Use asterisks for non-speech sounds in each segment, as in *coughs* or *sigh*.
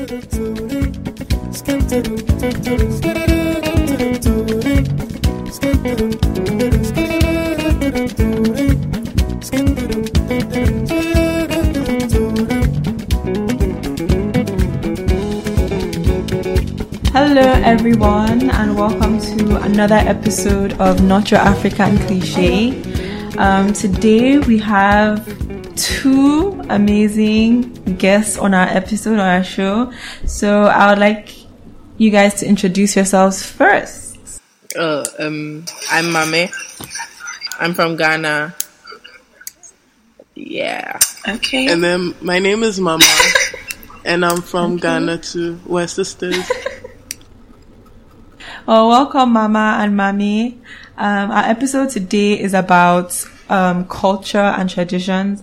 Hello, everyone, and welcome to another episode of Not Your African Cliche. Um, today we have two amazing guests on our episode on our show. So I would like you guys to introduce yourselves first. Uh, um, I'm Maame. I'm from Ghana. Yeah. Okay. And then my name is Maama, and I'm from Ghana too. We're sisters. Well, *laughs* welcome, Maama and Maame. Um, our episode today is about um, culture and traditions,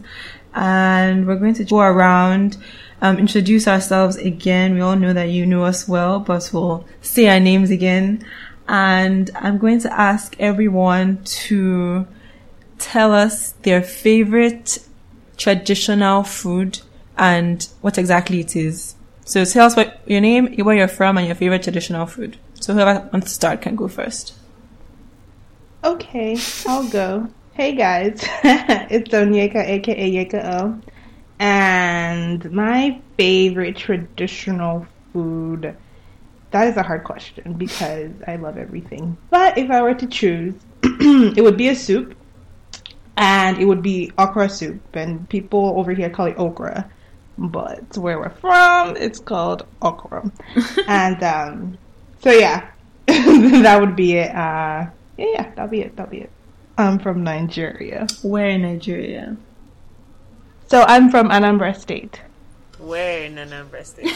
and we're going to go around, um, introduce ourselves again. We all know that you know us well, but we'll say our names again. And I'm going to ask everyone to tell us their favorite traditional food and what exactly it is. So tell us what your name, where you're from, and your favorite traditional food. So whoever wants to start can go first. Okay, I'll go. Hey guys, *laughs* it's Onyeka, aka Yeka O. And my favorite traditional food, that is a hard question because I love everything. But if I were to choose, *clears throat* it would be a soup. And it would be okra soup. And people over here call it okra. But where we're from, it's called okra. *laughs* and um, so yeah, *laughs* that would be it. Uh, yeah, yeah, that'll be it. That'll be it. I'm from Nigeria. Where in Nigeria? So I'm from Anambra State. Where in Anambra State?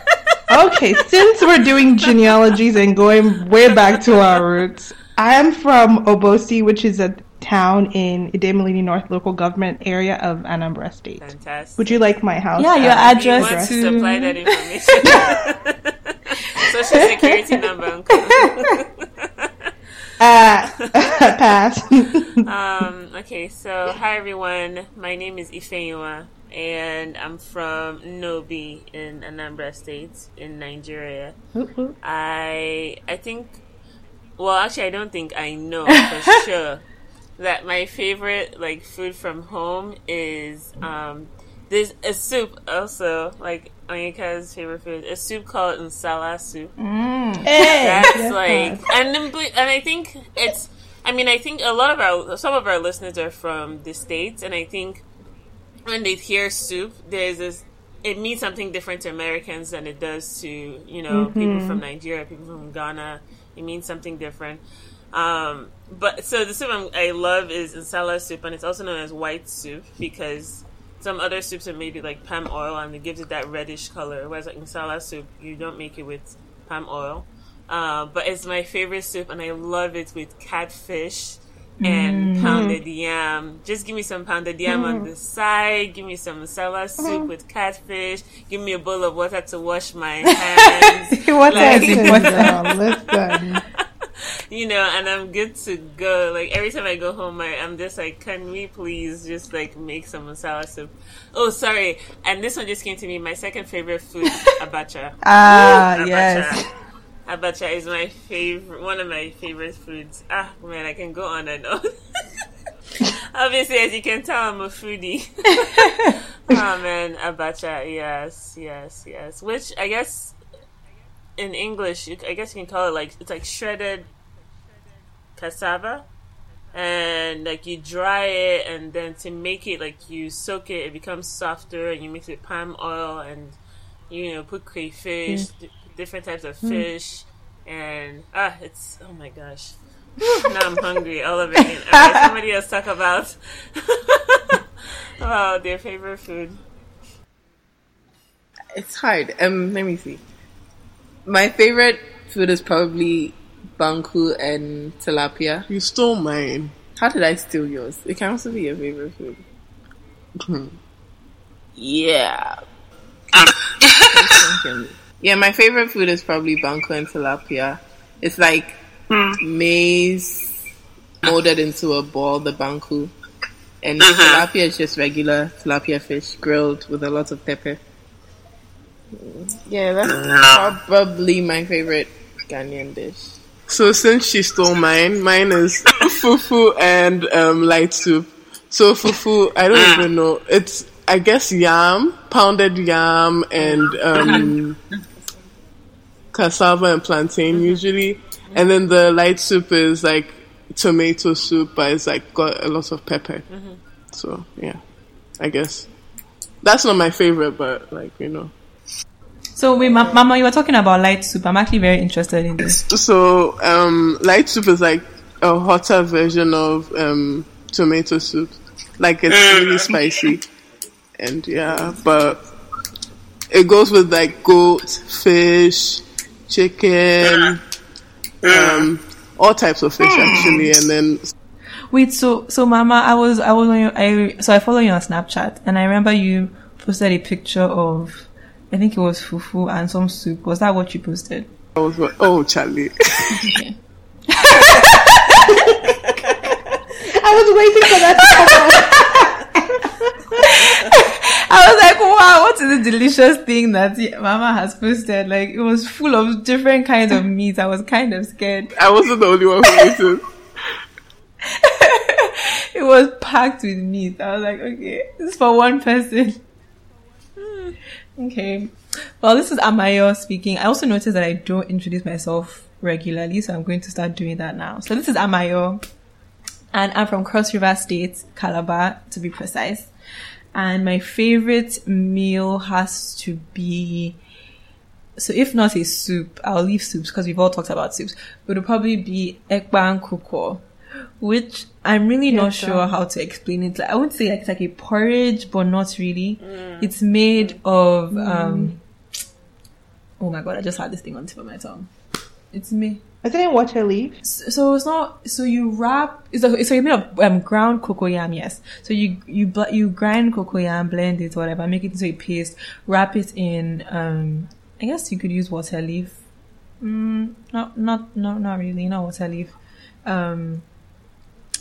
*laughs* Okay, since we're doing genealogies and going way back to our roots, I am from Obosi, which is a town in Idemili North local government area of Anambra State. Fantastic. Would you like my house? Yeah, your uh, address He wants to- to supply that information. *laughs* Social security number, uncle. *laughs* Uh, *laughs* pass. *laughs* um, okay, so hi everyone. My name is Ifeyinwa, and I'm from Nnobi in Anambra State in Nigeria. I I think, well, actually, I don't think I know for *laughs* sure that my favorite like food from home is um there's a soup also like Onyeka's favorite food a soup called nsala soup. hey, That's yes, like pass. and then, and I think it's. I mean, I think a lot of our some of our listeners are from the states, and I think when they hear soup, there's this. It means something different to Americans than it does to you know people from Nigeria, people from Ghana. It means something different. Um, but so the soup I'm, I love is nsala soup, and it's also known as white soup because some other soups are made with like palm oil, and it gives it that reddish color. Whereas like nsala soup, you don't make it with palm oil. Uh, but it's my favorite soup, and I love it with catfish and mm-hmm. pounded yam. Just give me some pounded yam on mm-hmm. the side. Give me some nsala soup mm-hmm. with catfish. Give me a bowl of water to wash my *laughs* hands. What Like- is girl, listen. *laughs* *laughs* *laughs* you know, and I'm good to go. Like every time I go home, I, I'm just like, can we please just like make some nsala soup? Oh, sorry. And this one just came to me. My second favorite food, *laughs* abacha. Ah, Abacha. yes. Abacha is my favorite, one of my favorite foods. Ah, man, I can go on and on. *laughs* Obviously, as you can tell, I'm a foodie. oh man, abacha, yes, yes, yes. Which I guess in English, you, I guess you can call it like it's like shredded cassava, and like you dry it, and then to make it like you soak it, it becomes softer, and you mix it with palm oil, and you know put crayfish, d- different types of fish, and ah, it's oh my gosh. now I'm hungry. All of it. Okay, somebody else talk about *laughs* about their favorite food. It's hard. Um, let me see. My favorite food is probably banku and tilapia. You stole mine. How did I steal yours? It can also be your favorite food. Hmm. yeah. *laughs* yeah, my favorite food is probably banku and tilapia. It's like hmm. maize molded into a ball, the banku. And uh-huh. tilapia is just regular tilapia fish grilled with a lot of pepper. Yeah, that's probably my favorite Ghanaian dish. So since she stole mine, mine is *coughs* fufu and um, light soup. So fufu, I don't even know. It's I guess yam, pounded yam, and um, cassava and plantain usually. And then the light soup is like tomato soup, but it's like got a lot of pepper. So yeah, I guess that's not my favorite, but like you know. So wait, ma- Maama, you were talking about light soup. I'm actually very interested in this. So um, light soup is like a hotter version of um, tomato soup. Like it's really spicy, and yeah, but it goes with like goat, fish, chicken, um, all types of fish actually, and then Wait, so so Maama, I was I was on your, I so I follow you on Snapchat, and I remember you posted a picture of I think it was fufu and some soup. Was that what you posted? I was like, oh Charlie, *laughs* I was waiting for that to come out. *laughs* I was like, wow, what is the delicious thing that Maama has posted? Like it was full of different kinds of meat. I was kind of scared. I wasn't the only one who ate it. *laughs* It was packed with meat. I was like, okay, this is for one person. Hmm. Okay. Well, this is Amayo speaking. I also noticed that I don't introduce myself regularly, so I'm going to start doing that now. So this is Amayo, and I'm from Cross River State, Calabar, to be precise. And my favorite meal has to be, so if not a soup, I'll leave soups because we've all talked about soups. It would probably be ekpang nkukwo, which I'm really not sure how to explain it. Like, I would say like, it's like a porridge, but not really. It's made of, um, oh my god, I just had this thing on the tip of my tongue. It's me. Is it in water leaf? So it's not. So you wrap. It's a, so you made of um, ground cocoyam. Yes. So you you bl- you grind cocoyam, blend it, whatever, make it into a paste. Wrap it in. Um, I guess you could use water leaf. Mm, not not not not really. Not water leaf. Um,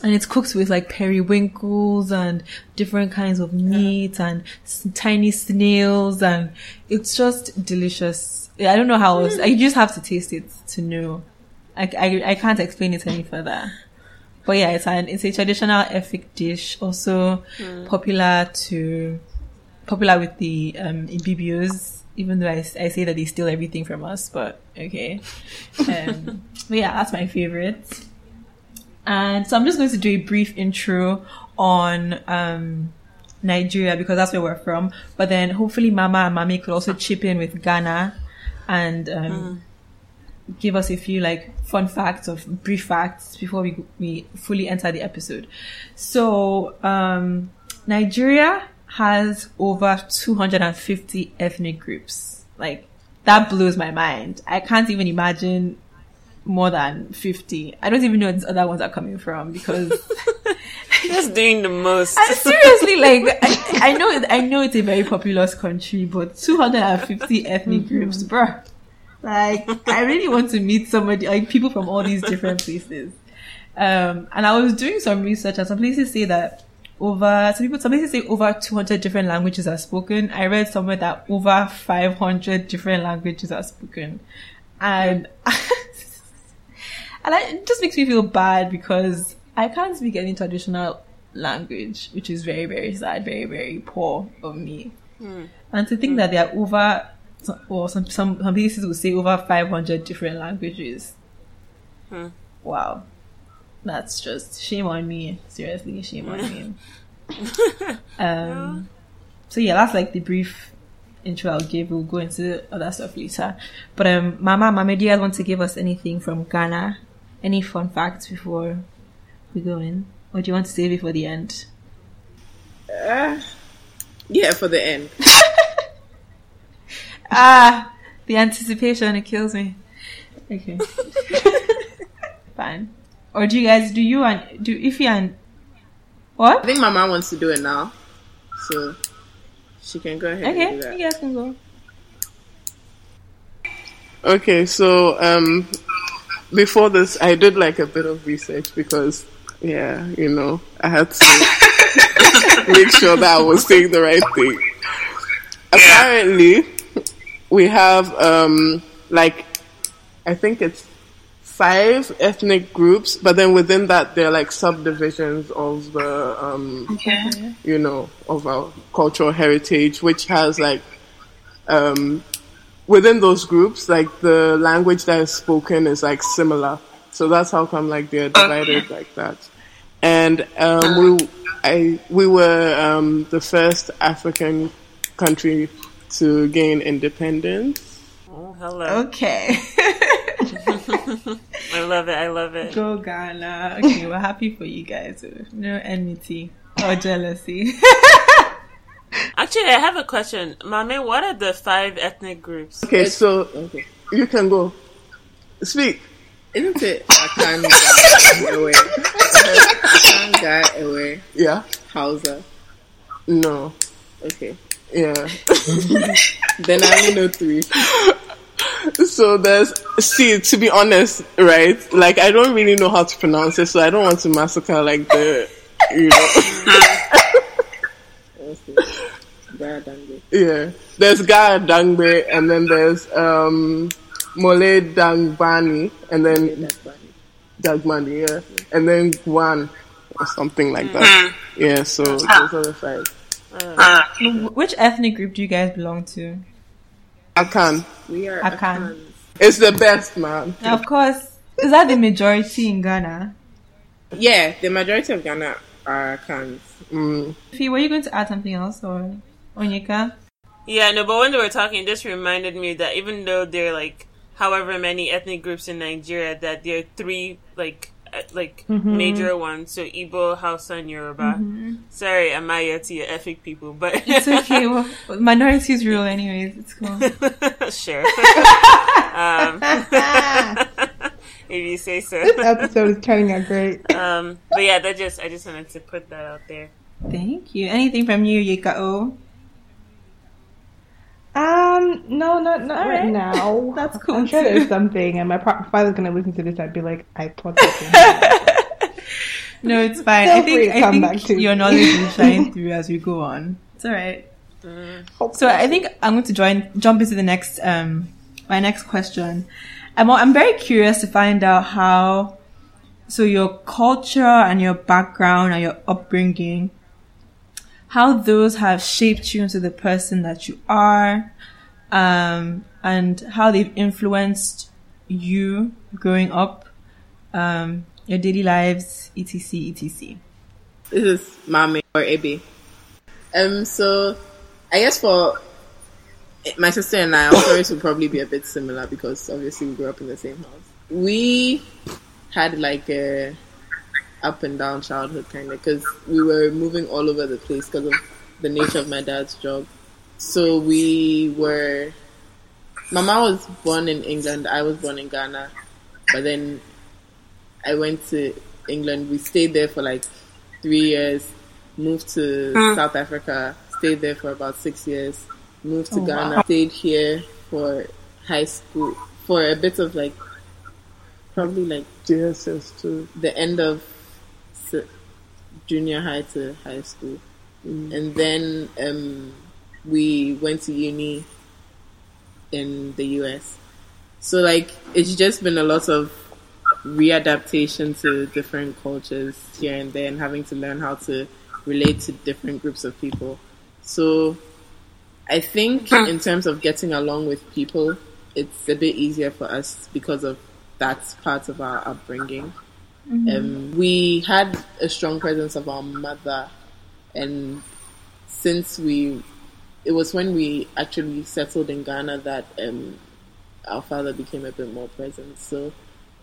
and it's cooked with like periwinkles and different kinds of meat and s- tiny snails and it's just delicious. I don't know how else. I just have to taste it to know. I, I, I can't explain it any further. But yeah, it's an it's a traditional Efik dish, also popular to popular with the um Ibibios. Even though I, I say that they steal everything from us, but okay. *laughs* Um, but yeah, that's my favorite. And so I'm just going to do a brief intro on um, Nigeria because that's where we're from. But then hopefully Maama and Maame could also chip in with Ghana and um, give us a few like fun facts or brief facts before we we fully enter the episode. So um, Nigeria has over 250 ethnic groups. Like that blows my mind. I can't even imagine more than 50. I don't even know where these other ones are coming from because *laughs* Just doing the most. I- seriously, like I, I know, I know it's a very populous country, but 250 ethnic groups, bruh. Like, I really want to meet somebody, like people from all these different places. Um, and I was doing some research, and some places say that over some people, some places say over 200 different languages are spoken. I read somewhere that over 500 different languages are spoken, and *laughs* and I, it just makes me feel bad because I can't speak any traditional language, which is very, very sad, very, very poor of me. And to think that there are over, or some, some, some places will say over 500 different languages. Wow. That's just shame on me. Seriously, shame on me. *laughs* um, so yeah, that's like the brief intro I'll give. We'll go into other stuff later. But um, Maama, Maama, do you guys want to give us anything from Ghana? Any fun facts before we go in? Or do you want to save it for the end? Yeah, for the end. *laughs* Ah, the anticipation, it kills me. Okay. *laughs* Fine. Or do you guys, do you and, do if you and, what? I think my mom wants to do it now, so she can go ahead and do Okay, that. you guys can go. Okay, so um, before this, I did like a bit of research because, yeah, you know, I had to *laughs* make sure that I was saying the right thing. Apparently, we have um, like I think it's five ethnic groups, but then within that there are like subdivisions of the um, Okay. you know of our cultural heritage, which has like um, within those groups, like the language that is spoken is like similar. So that's how come like they're divided like that. And um, we I we were um, the first African country to gain independence. Oh, hello. Okay. *laughs* I love it. I love it. Go Ghana. Okay, we're happy for you guys. No enmity or jealousy. *laughs* Actually, I have a question. Maame, what are the five ethnic groups? Okay, so Okay. you can go speak. Isn't it *laughs* Akan Ga Ewe? Akan Ga Ewe Yeah. Hausa. No. Okay. Yeah. *laughs* Then I only know three. So there's see to be honest, right? Like I don't really know how to pronounce it, so I don't want to massacre like the you know *laughs* Okay. Ga Dango. yeah. There's Ga Dangbe and then there's um Mole Dangbani and then That's funny. Dagmani, yeah. And then Guan or something like that. Hmm. Yeah, so ah. those are the five. Ah. Which ethnic group do you guys belong to? Akan. We are Akan. Akans. It's the best man. Now, of course, is that the majority in Ghana? Yeah, the majority of Ghana are Akans. Mm. Fee, were you going to add something else or Onyeka? Yeah, no, but when they were talking, this reminded me that even though there are like however many ethnic groups in Nigeria, that there are three like uh, like major ones. So Igbo, Hausa, and Yoruba. Sorry, I'm Maya to your ethnic people, but *laughs* It's okay. Well, minorities rule anyways. It's cool. *laughs* sure. *laughs* um, if you say so. This episode is turning out great. *laughs* Um, but yeah, that just I just wanted to put that out there. Thank you. Anything from you, Yeka O? Um, no, not not right, right. now. *laughs* That's cool, I'm sure too. there's something, and my pro- father's gonna listen to this. I'd be like, I plugged it in. No, it's fine. Feel I think to I come think back to your me. knowledge will *laughs* shine through as we go on. It's all right. So I think I'm going to join jump into the next um my next question. I'm I'm very curious to find out how so your culture and your background and your upbringing how those have shaped you into the person that you are um and how they've influenced you growing up um your daily lives etc etc This is Maame or Ebe. Um, so I guess for my sister and I, our stories will probably be a bit similar because obviously we grew up in the same house. We had like a up and down childhood kind of because we were moving all over the place because of the nature of my dad's job. So we were. Maama was born in England. I was born in Ghana, but then I went to England. We stayed there for like three years. Moved to hmm. South Africa. Stayed there for about six years. Moved to Oh, Ghana. wow. Stayed here for high school for a bit of like probably like JSS too. the end of junior high to high school, and then um, we went to uni in the US. So like it's just been a lot of readaptation to different cultures here and there, and having to learn how to relate to different groups of people. So I think in terms of getting along with people, it's a bit easier for us because of that part of our upbringing. Um, we had a strong presence of our mother, and since we, it was when we actually settled in Ghana that um, our father became a bit more present. So,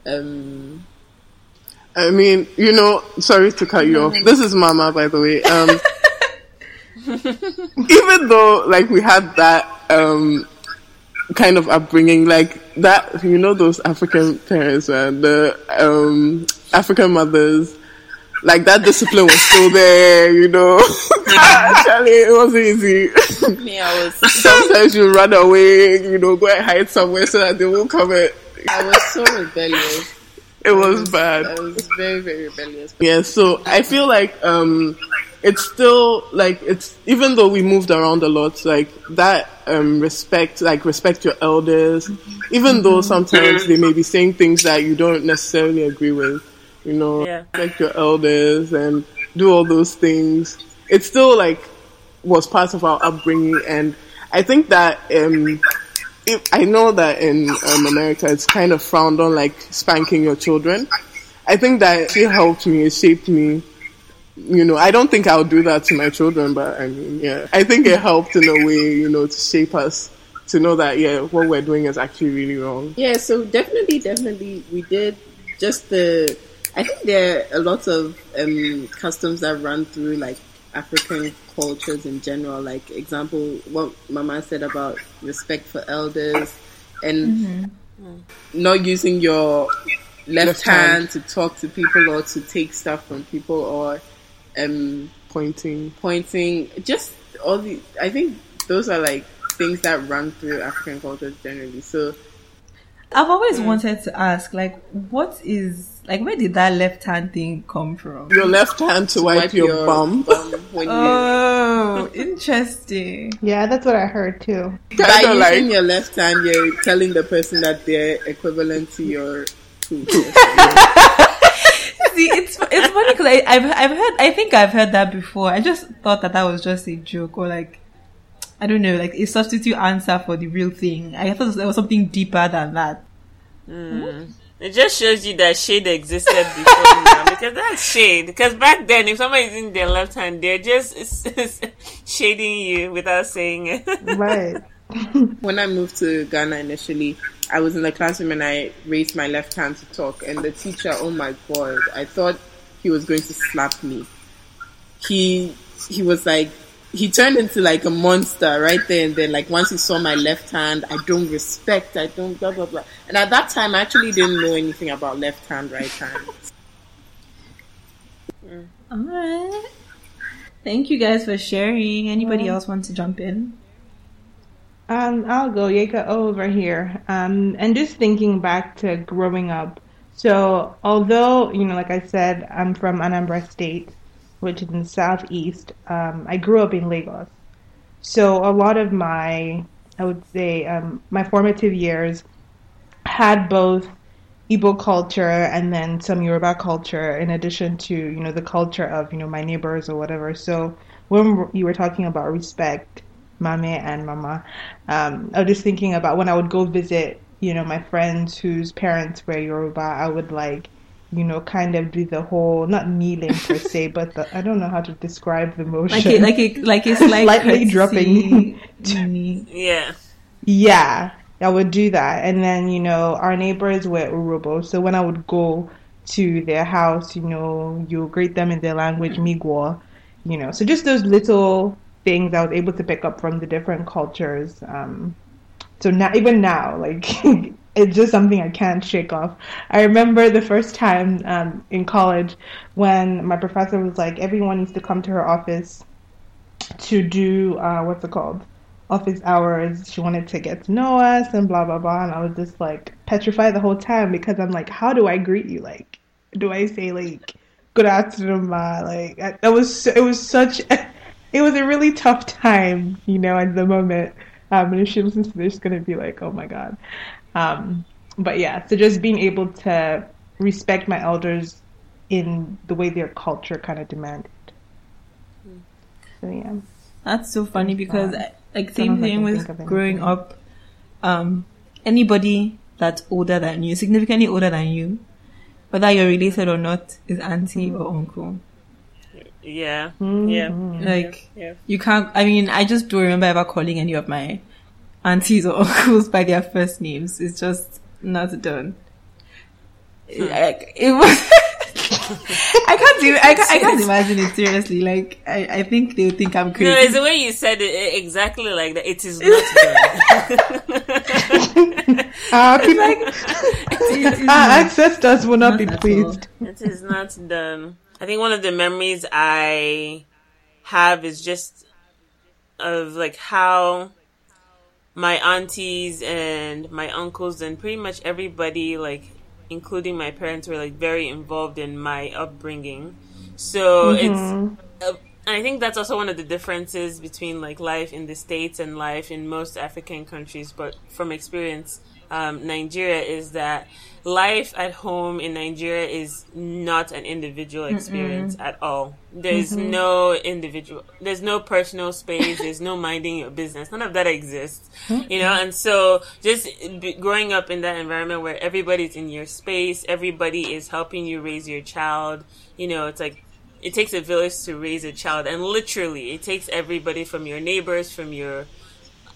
um, I mean, you know, sorry to cut you off. This is Maama, by the way. *laughs* Even though, like, we had that um, kind of upbringing, like that, you know, those African parents and the um, African mothers, like that discipline was still there, you know. *laughs* Actually, it wasn't easy. me, I was *laughs* Sometimes you run away, you know, go and hide somewhere so that they won't come and I was so rebellious. it was bad. I was very, very rebellious. Yeah, so I feel like um it's still like it's even though we moved around a lot, like that um respect like respect your elders, even though sometimes they may be saying things that you don't necessarily agree with, you know, Yeah. respect your elders and do all those things. It's still like was part of our upbringing and I think that um if, I know that in um, America it's kind of frowned on like spanking your children. I think that it helped me, it shaped me. You know, I don't think I'll do that to my children, but I mean, yeah. I think it helped in a way, you know, to shape us to know that, yeah, what we're doing is actually really wrong. Yeah, so definitely, definitely, we did just the. I think there are a lot of um, customs that run through like African cultures in general. Like example, what Maama said about respect for elders and not using your left, Left hand. hand. to talk to people or to take stuff from people or um, Pointing. pointing. Just all the. I think those are like things that run through African cultures generally. So I've always wanted to ask, like, what is like where did that left hand thing come from? Your left hand to, wipe, your, bum. when you Oh, *laughs* interesting. Yeah, that's what I heard too. by using like your left hand, you're telling the person that they're equivalent to your *laughs* food. It's it's funny because I've I've heard I think I've heard that before. I just thought that that was just a joke or like I don't know, like a substitute answer for the real thing. I thought there was something deeper than that. Hmm. It just shows you that shade existed before now because that's shade. Because back then, if somebody's in their left hand, they're just shading you without saying it. Right. *laughs* when I moved to Ghana initially, I was in the classroom and I raised my left hand to talk, and the teacher, oh my god, I thought he was going to slap me. He he was like he turned into like a monster right there and then. Like once he saw my left hand, I don't respect, I don't blah blah blah. And at that time, I actually didn't know anything about left hand, right hand. All right. Thank you guys for sharing. Anybody else want to jump in? Um, I'll go Yeka over here. Um, and just thinking back to growing up. So, although, you know, like I said, I'm from Anambra State, which is in the southeast, um, I grew up in Lagos. So, a lot of my, I would say, um, my formative years had both Igbo culture and then some Yoruba culture in addition to, you know, the culture of, you know, my neighbors or whatever. So, when you were talking about respect, Maame and Maama, um, I was just thinking about when I would go visit, you know, my friends whose parents were Yoruba, I would like, you know, kind of do the whole, not kneeling per se, *laughs* but the, I don't know how to describe the motion. Like a, like a *laughs* like a slight Slightly courtesy. dropping. Mm. yeah. Yeah, I would do that. And then, you know, our neighbors were Urhobo. So when I would go to their house, you know, you greet them in their language, Migwo, you know. So just those little things I was able to pick up from the different cultures. Um, so now, even now, like, *laughs* it's just something I can't shake off. I remember the first time um, in college when my professor was like, everyone needs to come to her office to do, uh, what's it called? office hours. She wanted to get to know us and blah blah blah. And I was just like petrified the whole time because I'm like, how do I greet you? Like, do I say like good afternoon, ma? Like that was it was such it was a really tough time, you know, at the moment. Um, and if she listens to this, she's gonna be like, oh my god. Um, but yeah, so just being able to respect my elders in the way their culture kind of demanded. So yeah. That's so funny because uh, like same thing with think of anything. growing up. Um, anybody that's older than you, significantly older than you, whether you're related or not, is auntie or uncle. Yeah. Mm-hmm. Yeah. Like Yeah. you can't. I mean, I just don't remember ever calling any of my aunties or *laughs* uncles by their first names. It's just not done. Like it was. *laughs* I can't do. I can't, I can't imagine it seriously. Like I, I think they would think I'm crazy. No, it's the way you said it exactly like that. It is not done. *laughs* Uh, people, It is our not- ancestors will not, be not at pleased. it is not done. I think one of the memories I have is just of like how my aunties and my uncles and pretty much everybody like including my parents, were like very involved in my upbringing. So it's. Uh, I think that's also one of the differences between like life in the states and life in most African countries. But from experience, um, Nigeria is that life at home in Nigeria is not an individual experience Mm-mm. at all. There's mm-hmm. no individual, there's no personal space, there's no minding your business. None of that exists, mm-hmm. you know, and so just growing up in that environment where everybody's in your space, everybody is helping you raise your child, you know, it's like, it takes a village to raise a child and literally it takes everybody from your neighbors, from your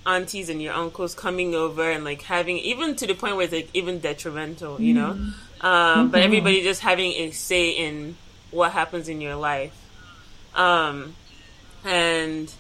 aunties and your uncles coming over and like having even to the point where it's like even detrimental, you know. Mm-hmm. Um, but mm-hmm. everybody just having a say in what happens in your life, um, and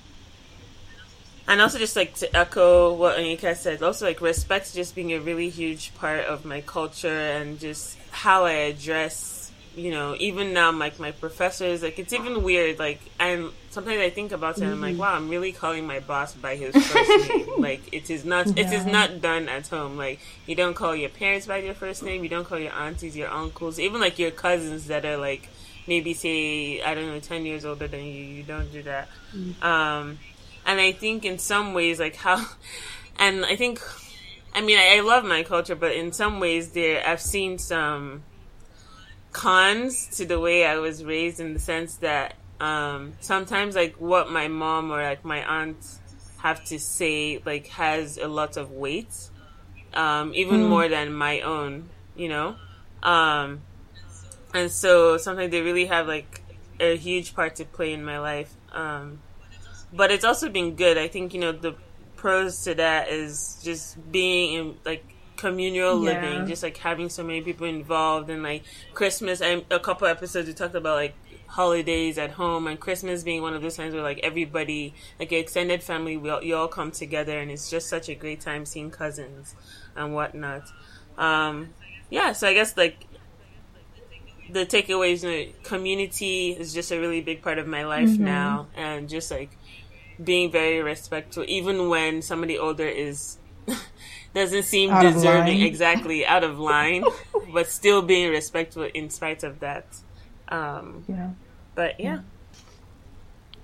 and also just like to echo what Onyeka said, also like respect just being a really huge part of my culture and just how I address you know, even now, like my professors, like it's even weird. Like, I'm sometimes I think about it, and I'm like, mm-hmm. wow, I'm really calling my boss by his first name. *laughs* Like, it is not, yeah. it is not done at home. Like, you don't call your parents by their first name. You don't call your aunties, your uncles, even like your cousins that are like maybe say I don't know, ten years older than you. You don't do that. Mm-hmm. Um, and I think in some ways, like how, and I think, I mean, I, I love my culture, but in some ways, there I've seen some cons to the way I was raised in the sense that um, sometimes like what my mom or like my aunt have to say like has a lot of weight, um, even mm. more than my own, you know. Um, and so sometimes they really have like a huge part to play in my life. Um, but it's also been good. I think you know the pros to that is just being in like communal yeah. living, just like having so many people involved, and like Christmas. And a couple episodes we talked about like holidays at home, and Christmas being one of those times where like everybody, like your extended family, we all, you all come together, and it's just such a great time seeing cousins and whatnot. Um, yeah, so I guess like the takeaways, you know, community is just a really big part of my life mm-hmm. now, and just like being very respectful, even when somebody older is *laughs* doesn't seem out deserving exactly out of line, *laughs* but still being respectful in spite of that. Um, yeah. But yeah.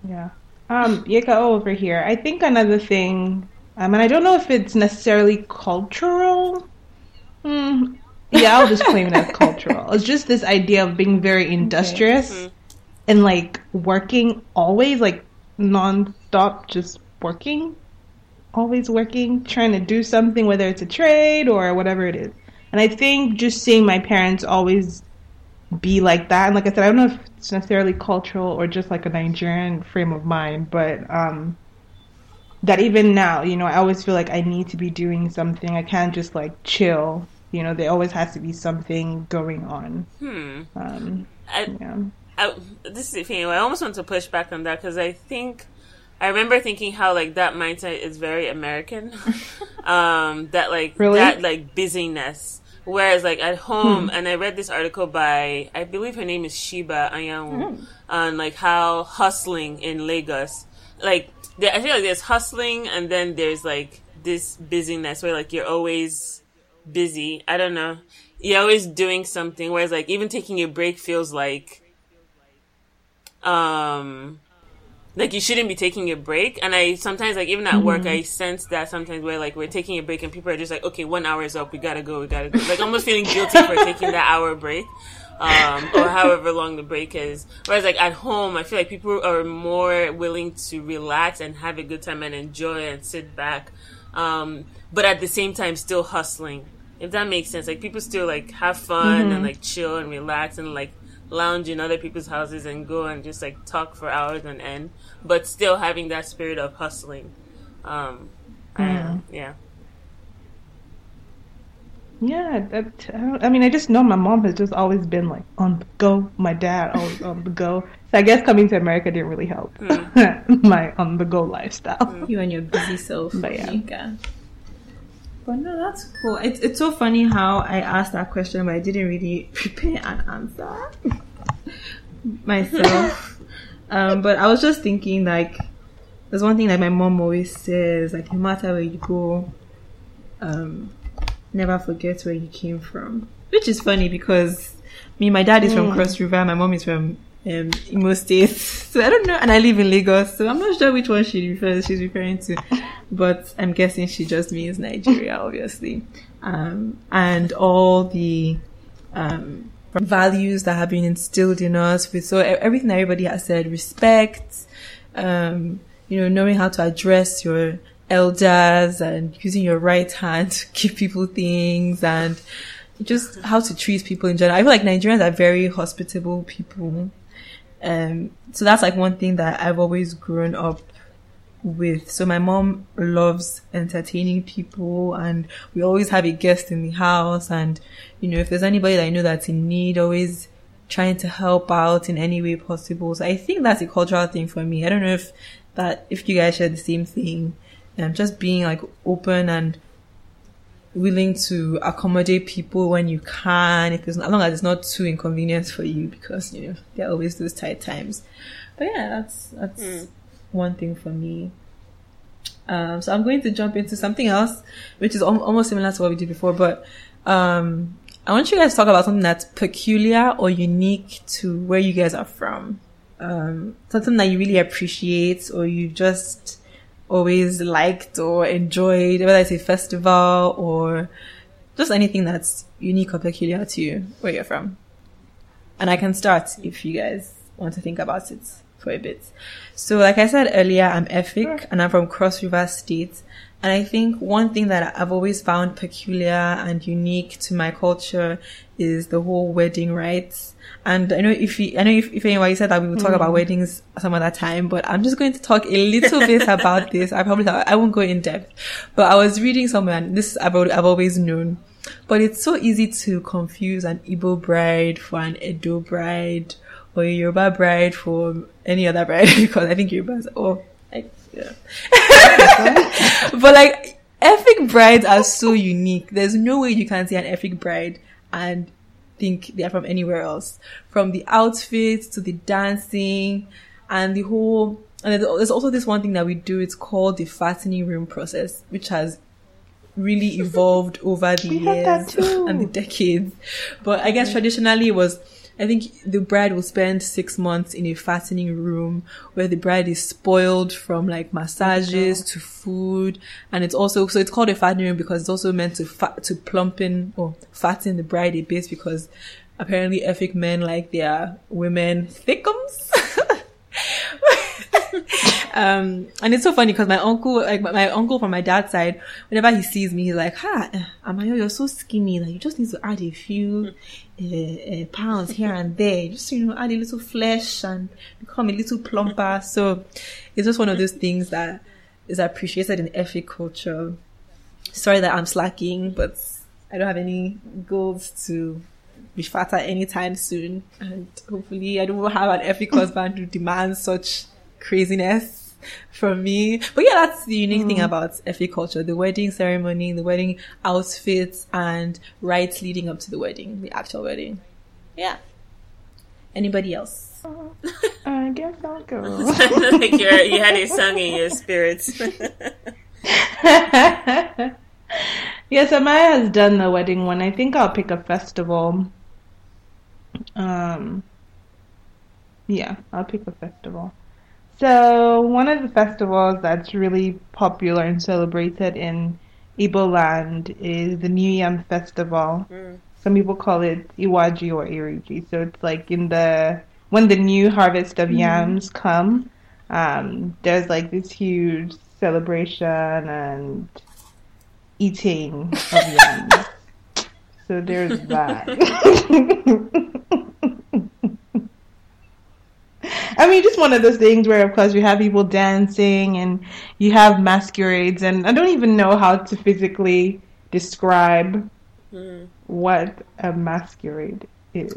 Yeah. Um, Yeka over here. I think another thing, um, and I don't know if it's necessarily cultural. Mm, yeah, I'll just claim it as *laughs* cultural. It's just this idea of being very industrious okay. mm-hmm. and like working always, like non-stop, just working always working, trying to do something, whether it's a trade or whatever it is. And I think just seeing my parents always be like that, and like I said, I don't know if it's necessarily cultural or just like a Nigerian frame of mind, but um, that even now, you know, I always feel like I need to be doing something. I can't just like chill. You know, there always has to be something going on. Hmm. Um, I, yeah. I, this is the thing. I almost want to push back on that because I think I remember thinking how like that mindset is very American. *laughs* um, that like really? that like busyness. Whereas like at home, hmm. and I read this article by I believe her name is Sheba Anyanwu, hmm. on like how hustling in Lagos, like I feel like there's hustling, and then there's like this busyness where like you're always busy. I don't know, you're always doing something. Whereas like even taking a break feels like, um, like you shouldn't be taking a break. And I sometimes like even at mm-hmm. work I sense that sometimes where like we're taking a break and people are just like, okay, one hour is up, we gotta go, we gotta go. Like almost feeling guilty for taking that hour break. Um, or however long the break is. Whereas like at home, I feel like people are more willing to relax and have a good time and enjoy and sit back. Um, but at the same time still hustling. If that makes sense. Like people still like have fun mm-hmm. and like chill and relax and like lounge in other people's houses and go and just like talk for hours on end but still having that spirit of hustling. Um, mm. yeah. Yeah, that, I mean, I just know my mom has just always been like on the go. My dad always on the go. So I guess coming to America didn't really help mm. *laughs* my on the go lifestyle. Mm. You and your busy self. But yeah. But no, that's cool. It's it's so funny how I asked that question, but I didn't really *laughs* prepare an answer *laughs* myself. Um, but I was just thinking, like, there's one thing that my mom always says, like, no matter where you go, um, never forget where you came from. which is funny because me, my dad is from Cross River, my mom is from um, Imo State, *laughs* so I don't know, and I live in Lagos, so I'm not sure which one she refers she's referring to, but I'm guessing she just means Nigeria, obviously, um, and all the um, values that have been instilled in us with so everything everybody has said, respect, um, you know, knowing how to address your elders and using your right hand to give people things and just how to treat people in general. I feel like Nigerians are very hospitable people. Um, so that's like one thing that I've always grown up with. So my mom loves entertaining people and we always have a guest in the house. And, you know, if there's anybody that I know that's in need, always trying to help out in any way possible. So I think that's a cultural thing for me. I don't know if that, if you guys share the same thing. Um, just being like open and willing to accommodate people when you can, if it's, as long as it's not too inconvenient for you, because you know there are always those tight times. But yeah, that's that's one thing for me. Um, so I'm going to jump into something else, which is al- almost similar to what we did before, but um, I want you guys to talk about something that's peculiar or unique to where you guys are from. Um, something that you really appreciate or you just always liked or enjoyed, whether it's a festival or just anything that's unique or peculiar to you, where you're from. And I can start if you guys want to think about it for a bit. So, like I said earlier, I'm Efik mm. and I'm from Cross River State. And I think one thing that I've always found peculiar and unique to my culture is the whole wedding rites. And I know if you, I know if, if anybody said that we would talk about mm. weddings some other time, but I'm just going to talk a little bit *laughs* about this. I probably, I won't go in depth, but I was reading somewhere and this I've, I've always known, but it's so easy to confuse an Igbo bride for an Edo bride or a Yoruba bride for any other bride *laughs* because I think Yorubas, oh, like, yeah. *laughs* but like, Efik brides are so unique. There's no way you can see an Efik bride and think they are from anywhere else. From the outfits to the dancing and the whole, and there's also this one thing that we do. It's called the fattening room process, which has really evolved over the We had that years *laughs* and the decades. But I guess traditionally it was, I think the bride will spend six months in a fattening room where the bride is spoiled from like massages to food. And it's also, so it's called a fattening room because it's also meant to fat, to plump in or fatten the bride a bit because apparently Efik men like their women thickums. *laughs* um, and it's so funny because my uncle, like my, my uncle from my dad's side, whenever he sees me, he's like, "Ha, Amayo, you're so skinny. Like you just need to add a few uh, pounds here and there. Just you know, add a little flesh and become a little plumper." So it's just one of those things that is appreciated in Efik culture. Sorry that I'm slacking, but I don't have any goals to be fatter anytime soon, and hopefully, I don't have an Efik husband who demands such craziness from me. But yeah, that's the unique thing about Efik culture: the wedding ceremony, the wedding outfits, and rites leading up to the wedding, the actual wedding. Yeah. Anybody else? I guess I'll go. *laughs* like you're, you had a song in your spirits. *laughs* yes, Amayo has done the wedding one. I think I'll pick a festival. Um, yeah, I'll pick a festival. So one of the festivals that's really popular and celebrated in Igbo land is the New Yam Festival. Some people call it Iwaji or Iriji. So it's like in the when the new harvest of yams come, um, there's like this huge celebration and eating of yams. *laughs* so there's that. *laughs* *laughs* I mean, just one of those things where, of course, you have people dancing and you have masquerades, and I don't even know how to physically describe mm. what a masquerade is.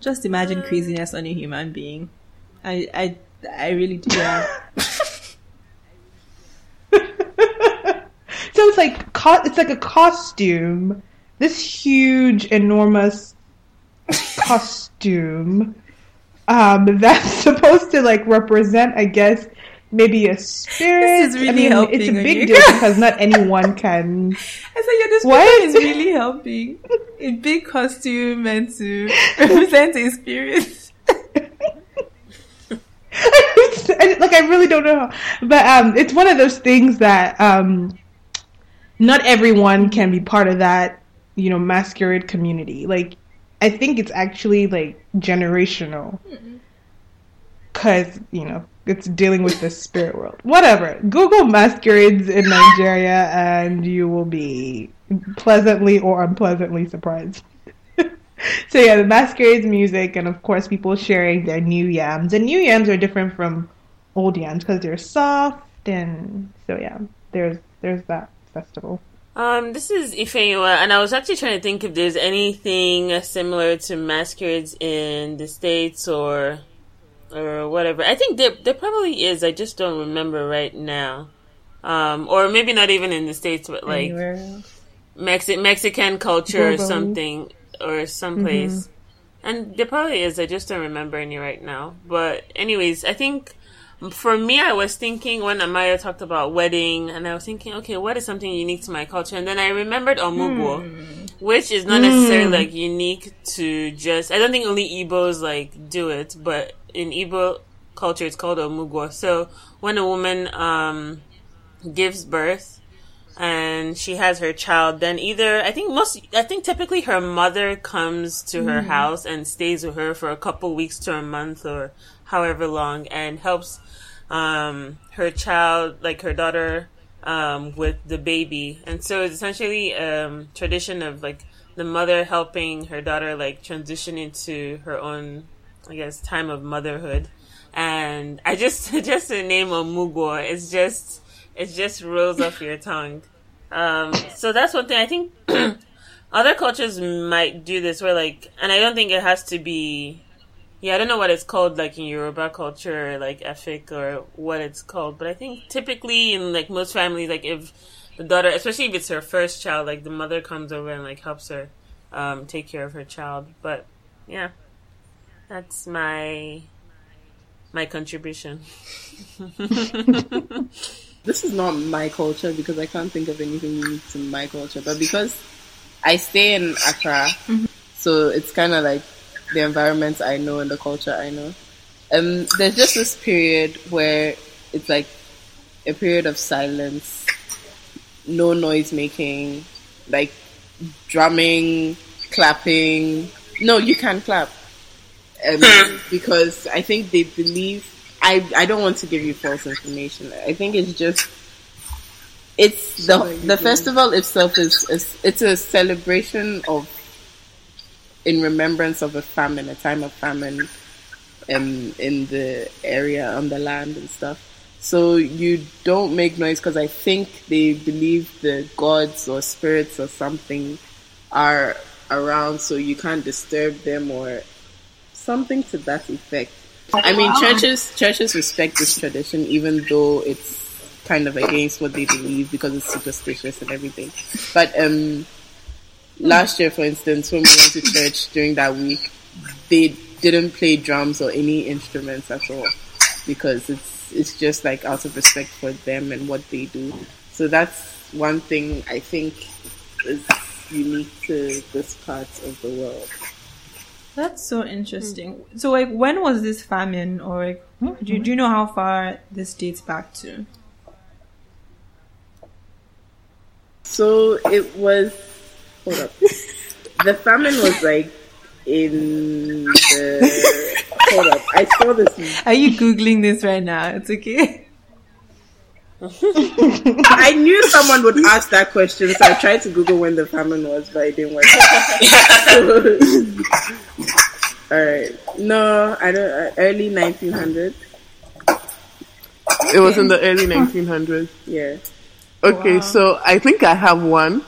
Just imagine mm. craziness on a human being. I, I, I really do. Yeah. *laughs* So it's like co- it's like a costume, this huge, enormous *laughs* costume um, *laughs* that's supposed to like represent, I guess, maybe a spirit. This is really I mean, helping, it's a big deal because not *laughs* anyone can. I said your description What? is really helping. A big costume meant to *laughs* represent a spirit. I- like I really don't know, but um, it's one of those things that um, not everyone can be part of that, you know, masquerade community. Like, I think it's actually like generational, because you know it's dealing with the spirit world. Whatever. Google masquerades in Nigeria, and you will be pleasantly or unpleasantly surprised. *laughs* so yeah, the masquerades music, and of course, people sharing their new yams. And new yams are different from old yams because they're soft, and so yeah, there's there's that festival. Um, this is Ifeyinwa, and I was actually trying to think if there's anything similar to masquerades in the states or or whatever. I think there there probably is. I just don't remember right now. Um, or maybe not even in the states, but like. Mexi- Mexican culture or something or someplace. And there probably is. I just don't remember any right now. But anyways, I think for me, I was thinking when Amayo talked about wedding, and I was thinking, okay, what is something unique to my culture? And then I remembered Omugwo, hmm. which is not necessarily hmm. like unique to just. I don't think only Igbos like do it, but in Igbo culture, it's called Omugwo. So when a woman um gives birth and she has her child, then either I think most I think typically her mother comes to her hmm. house and stays with her for a couple weeks to a month or however long and helps um her child like her daughter um with the baby. And so it's essentially um tradition of like the mother helping her daughter like transition into her own I guess time of motherhood. And I just *laughs* just the name Omugwo it's just it just rolls off your tongue. Um, so that's one thing. I think *clears throat* other cultures might do this where like, and I don't think it has to be. Yeah, I don't know what it's called like in Yoruba culture, like Efik or what it's called, but I think typically in like most families, like if the daughter, especially if it's her first child, like the mother comes over and like helps her um, take care of her child. But yeah, that's my my contribution. *laughs* this is not my culture because I can't think of anything unique to my culture. But because I stay in Accra, so it's kind of like the environment I know and the culture I know. Um, there's just this period where it's like a period of silence, no noise making, like drumming, clapping. No, you can clap. Um, *laughs* because I think they believe. I I don't want to give you false information. I think it's just it's the the festival itself is, is it's a celebration of in remembrance of a famine, a time of famine, um, in the area on the land and stuff. So you don't make noise because I think they believe the gods or spirits or something are around, so you can't disturb them or something to that effect. I mean, churches churches respect this tradition, even though it's kind of against what they believe because it's superstitious and everything. But um, last year, for instance, when we went to church during that week, they didn't play drums or any instruments at all because it's it's just like out of respect for them and what they do. So that's one thing I think is unique to this part of the world. That's so interesting. So, like, when was this famine, or like, hmm, do, you, do you know how far this dates back to? So it was. Hold up. the famine was like in the. hold up. I saw this. Are you googling this right now? It's okay. I knew someone would ask that question, so I tried to Google when the famine was, but it didn't work. *laughs* All right. No, I don't. Uh, early 1900s. It was in the early 1900s. Yeah. Okay, so I think I have one.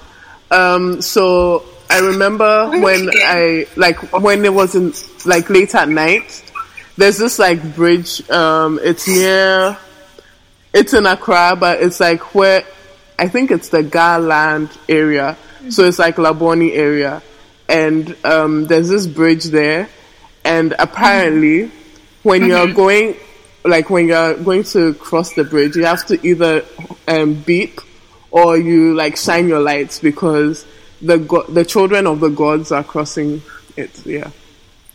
Um, so I remember *laughs* when I like when it was in like late at night. There's this like bridge. Um, it's near. It's in Accra, but it's like where I think it's the Garland area. So it's like Labone area, and um, there's this bridge there, and apparently when you're going like when you're going to cross the bridge, you have to either um, beep or you like shine your lights because the go- the children of the gods are crossing it. Yeah,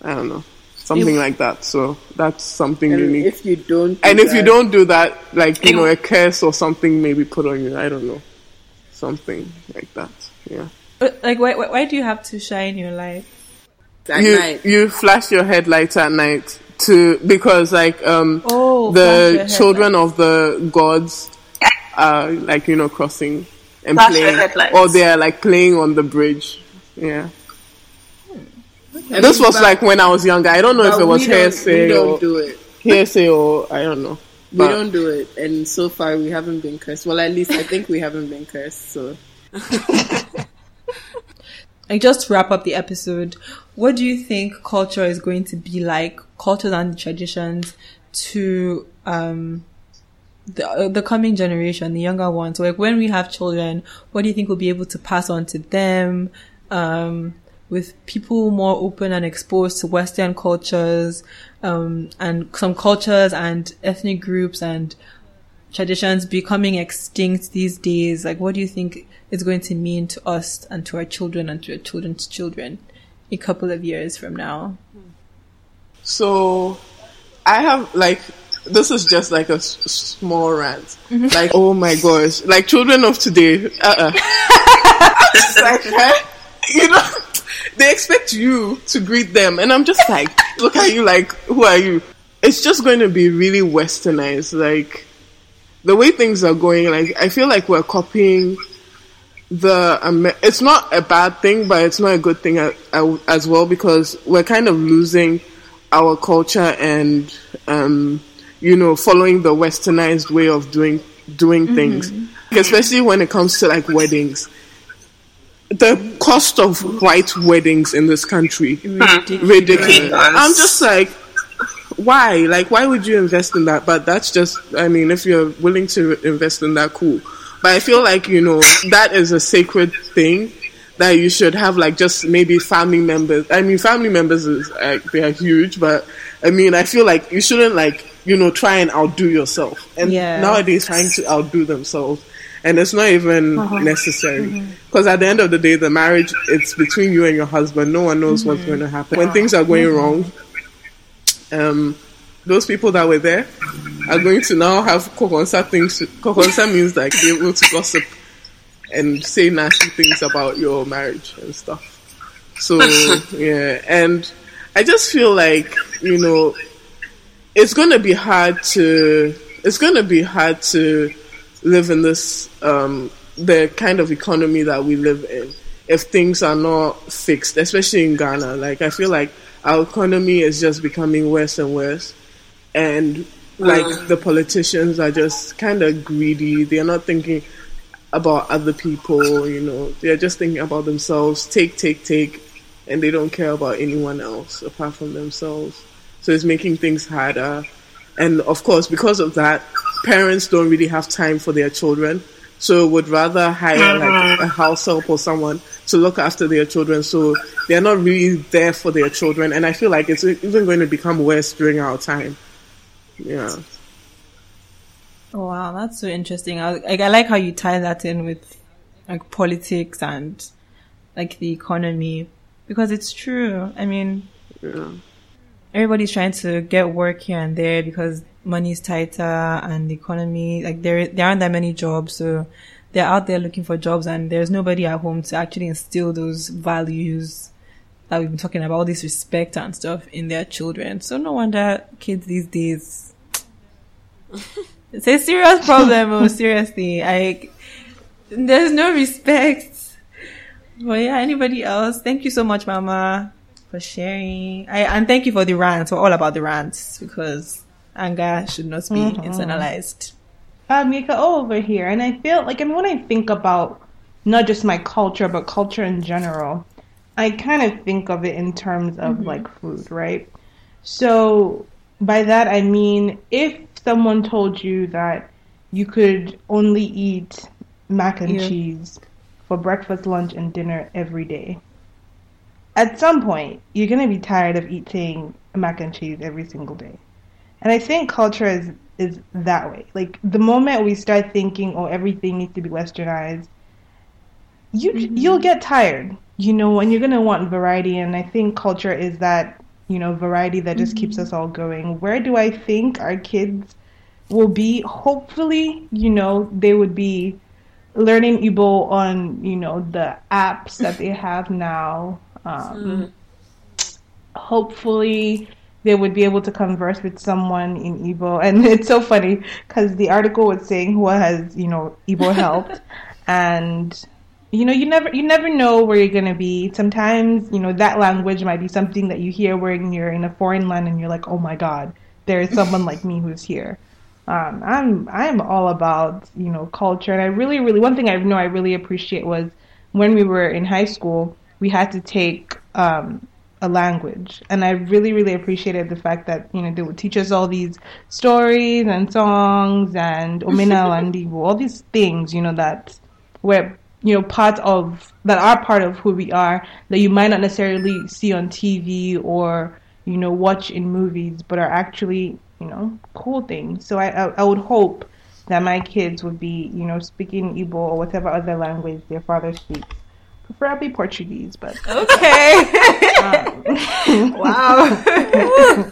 I don't know, something like that. So that's something And unique. if you don't, do and if you don't do that, like you know, a curse or something may be put on you. I don't know, something like that. Yeah. But like, why, why, why do you have to shine your light? at you night, you flash your headlights at night to because like um Oh, the children of the gods are like you know crossing and Flash playing headlights. or they're like playing on the bridge. Yeah. I This was but- like when I was younger. I don't know if it was we don't- hearsay We don't or do it. hearsay or I don't know. We don't do it, and so far we haven't been cursed. Well, at least I think we haven't been cursed. So *laughs* Like, just to wrap up the episode, what do you think culture is going to be like, cultures and traditions to, um, the, uh, the coming generation, the younger ones? Like, when we have children, what do you think we'll be able to pass on to them? Um, with people more open and exposed to Western cultures, um, and some cultures and ethnic groups and traditions becoming extinct these days, like what do you think it's going to mean to us and to our children and to our children's children a couple of years from now? So I have like this is just like a s- small rant. Like oh my gosh, like children of today. Uh-uh. I'm *laughs* like huh? you know they expect you to greet them, and I'm just like look at you like who are you? It's just going to be really westernized. Like the way things are going. Like I feel like we're copying the Amer- it's not a bad thing, but it's not a good thing a- a- as well because we're kind of losing our culture and um, you know following the westernized way of doing doing mm-hmm. things, especially when it comes to like weddings. The cost of white weddings in this country ridiculous. Ridiculous. I'm just like, why? Like, why would you invest in that? But that's just, I mean, if you're willing to invest in that, cool. But I feel like, you know, that is a sacred thing that you should have, like, just maybe family members. I mean, family members is, like, they are huge, but I mean, I feel like you shouldn't, like, you know, try and outdo yourself. And Yeah. nowadays, trying to outdo themselves. And it's not even uh-huh. mm-hmm. necessary. Because at the end of the day, the marriage, it's between you and your husband. No one knows what's mm-hmm. going to happen. When things are going mm-hmm. wrong, um, those people that were there are going to now have kokonsa things. Kokonsa means like be able to gossip and say nasty things about your marriage and stuff. So *laughs* yeah, and I just feel like you know it's going to be hard to it's going to be hard to live in this um, the kind of economy that we live in if things are not fixed, especially in Ghana. Like I feel like our economy is just becoming worse and worse, and like the politicians are just kind of greedy. They're not thinking about other people. You know, they're just thinking about themselves. Take, take, take, and they don't care about anyone else apart from themselves. So it's making things harder. And of course, because of that, parents don't really have time for their children. So would rather hire like a *laughs* house help or someone to look after their children. So they're not really there for their children. And I feel like it's even going to become worse during our time. Yeah. Oh wow, that's so interesting. I, like, I like how you tie that in with like politics and like the economy because it's true. I mean, Yeah. Everybody's trying to get work here and there because money's tighter and the economy like there there aren't that many jobs so they're out there looking for jobs and there's nobody at home to actually instill those values that we've been talking about all this respect and stuff in their children. So no wonder kids these days *laughs* it's a serious problem oh seriously like there's no respect. But yeah anybody else? Thank you so much mama for sharing. I, and thank you for the rants. We're all about the rants because anger should not be internalized. uh, Mika all over here, and I feel like, and when I think about not just my culture, but culture in general, I kind of think of it in terms of like food, right? So by that I mean, if someone told you that you could only eat mac and Yeah. cheese for breakfast, lunch, and dinner every day, at some point you're gonna be tired of eating mac and cheese every single day. And I think culture is is that way. Like the moment we start thinking, oh, everything needs to be westernized, you mm-hmm. you'll get tired, you know, and you're gonna want variety. And I think culture is that you know variety that just mm-hmm. keeps us all going. Where do I think our kids will be? Hopefully, you know, they would be learning Igbo on you know the apps that they have now. Um, mm. Hopefully, they would be able to converse with someone in Igbo. And *laughs* it's so funny because the article was saying who has you know Igbo *laughs* helped, and you know you never you never know where you're gonna be. Sometimes you know that language might be something that you hear when you're in a foreign land and you're like, oh my god, there is someone like me who's here um, I'm I'm all about you know culture, and I really really one thing I know I really appreciate was when we were in high school we had to take um, a language, and I really really appreciated the fact that you know they would teach us all these stories and songs and *laughs* omena landibu, all these things you know that were you know part of that are part of who we are that you might not necessarily see on TV or you know watch in movies, but are actually you know, cool things. So I, I, I would hope that my kids would be, you know, speaking Igbo or whatever other language their father speaks. Preferably Portuguese, but okay. um, *laughs* wow. *laughs*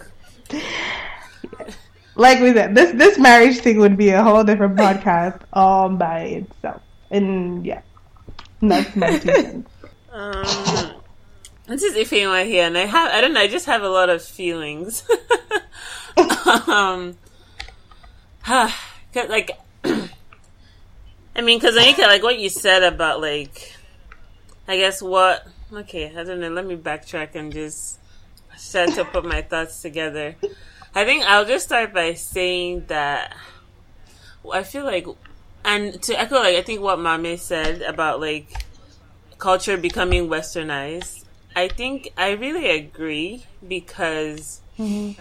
like we said, this this marriage thing would be a whole different podcast all by itself. And yeah, that's my two cents. Um, this is Ifeanyi here, and I have I don't know, I just have a lot of feelings. *laughs* um, *sighs* like, *clears throat* I mean, because Onyeka, like what you said about like, I guess what. Okay, I don't know. Let me backtrack and just start to put my thoughts together. I think I'll just start by saying that I feel like, and to echo, like I think what Maame said about like culture becoming westernized. I think I really agree because. Mm-hmm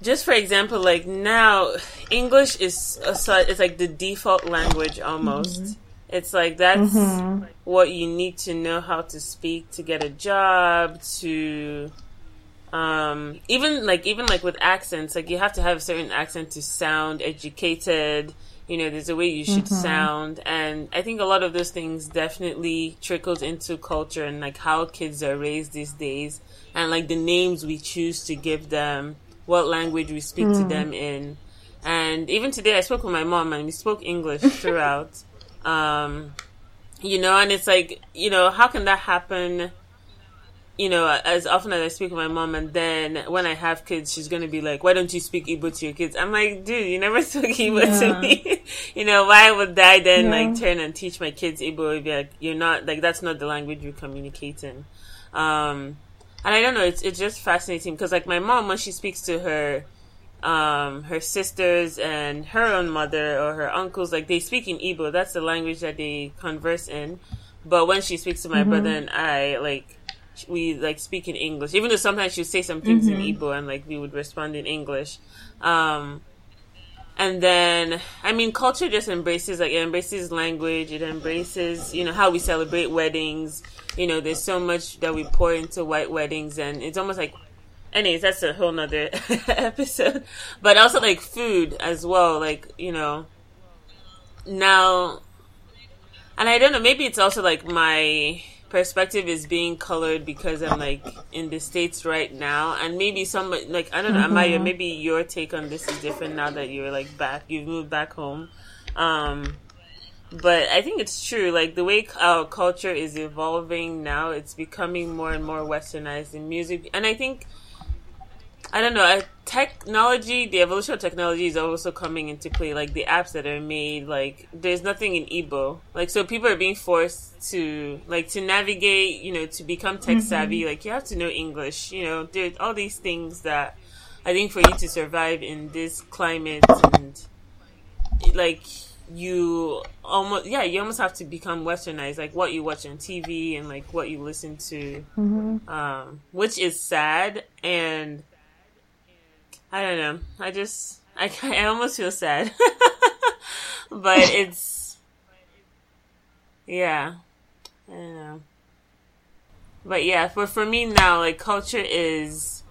just for example, like now, English is a, it's like the default language almost. Mm-hmm. It's like that's mm-hmm. what you need to know how to speak to get a job, to um, even like even like with accents, like you have to have a certain accent to sound educated. You know, there's a way you should mm-hmm. sound, and I think a lot of those things definitely trickles into culture and like how kids are raised these days, and like the names we choose to give them what language we speak mm. to them in. And even today, I spoke with my mom and we spoke English *laughs* throughout. Um, you know, and it's like, you know, how can that happen? You know, as often as I speak with my mom, and then when I have kids, she's gonna be like, "Why don't you speak Igbo to your kids?" I'm like, "Dude, you never *laughs* spoke Igbo yeah. to me. you know, why would I then yeah. like turn and teach my kids Igbo if you're, you're not like that's not the language you're communicating?" Um, and I don't know, it's it's just fascinating because like my mom when she speaks to her um her sisters and her own mother or her uncles like they speak in Igbo. That's the language that they converse in. But when she speaks to my mm-hmm. brother and I like we like speak in English. Even though sometimes she'll say some things mm-hmm. in Igbo and like we would respond in English. Um and then I mean culture just embraces like it embraces language. It embraces you know how we celebrate weddings. You know, there's so much that we pour into white weddings, and it's almost like, anyways, that's a whole nother *laughs* episode. But also like food as well, like you know, now, and I don't know, maybe it's also like my perspective is being colored because I'm like in the states right now, and maybe some like I don't know, mm-hmm. Maybe your take on this is different now that you're like back, you've moved back home. Um, but I think it's true. Like the way our culture is evolving now, it's becoming more and more westernized in music, and I think I don't know. Technology, the evolution of technology is also coming into play. Like the apps that are made, like there's nothing in Igbo. Like so, people are being forced to like to navigate. You know, to become tech savvy. Mm-hmm. Like you have to know English. You know, there's all these things that I think for you to survive in this climate and like you almost yeah you almost have to become westernized like what you watch on tv and like what you listen to mm-hmm. um, which is sad and i don't know i just i, *laughs* I almost feel sad *laughs* but *laughs* it's yeah i don't know but yeah for for me now like culture is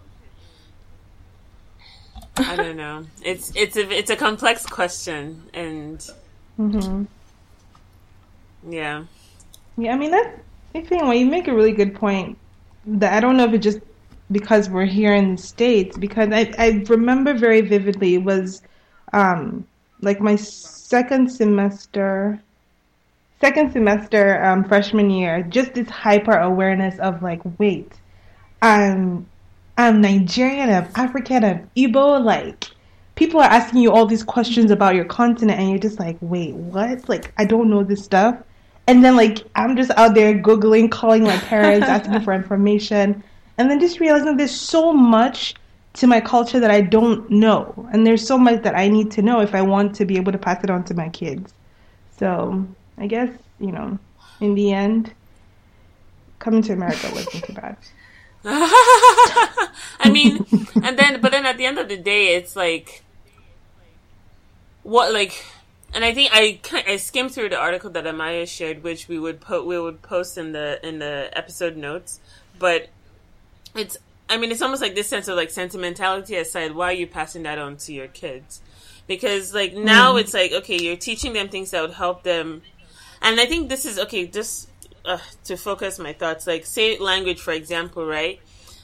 I don't know. It's it's a it's a complex question, and hmm yeah, Yeah, I mean that. I think well, you make a really good point. That I don't know if it just because we're here in the states. Because I I remember very vividly it was, um, like my second semester, second semester um, freshman year. Just this hyper awareness of like, wait, I'm I'm Nigerian, I'm African, I'm Igbo. Like people are asking you all these questions about your continent, and you're just like, wait, what? Like I don't know this stuff. And then like I'm just out there googling, calling my parents, asking for *laughs* information, and then just realizing there's so much to my culture that I don't know, and there's so much that I need to know if I want to be able to pass it on to my kids. So I guess you know, in the end, coming to America wasn't too bad. *laughs* *laughs* I mean, and then but then at the end of the day, it's like what like, and I think I ki- I skimmed through the article that Amayo shared, which we would put we would post in the in the episode notes, but it's I mean it's almost like this sense of like sentimentality aside, why are you passing that on to your kids? Because like now it's like okay, you're teaching them things that would help them, and I think this is okay. Just uh, to focus my thoughts, like say language for example, right?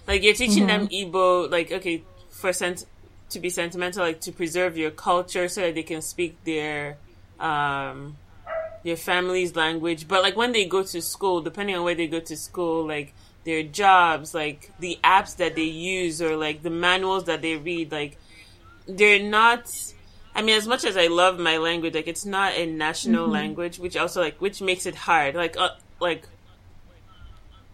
Like you're teaching them Igbo, like okay, for sent to be sentimental, like to preserve your culture so that they can speak their um your family's language. But like when they go to school, depending on where they go to school, like their jobs, like the apps that they use or like the manuals that they read, like they're not I mean, as much as I love my language, like it's not a national language, which also like which makes it hard. Like uh, like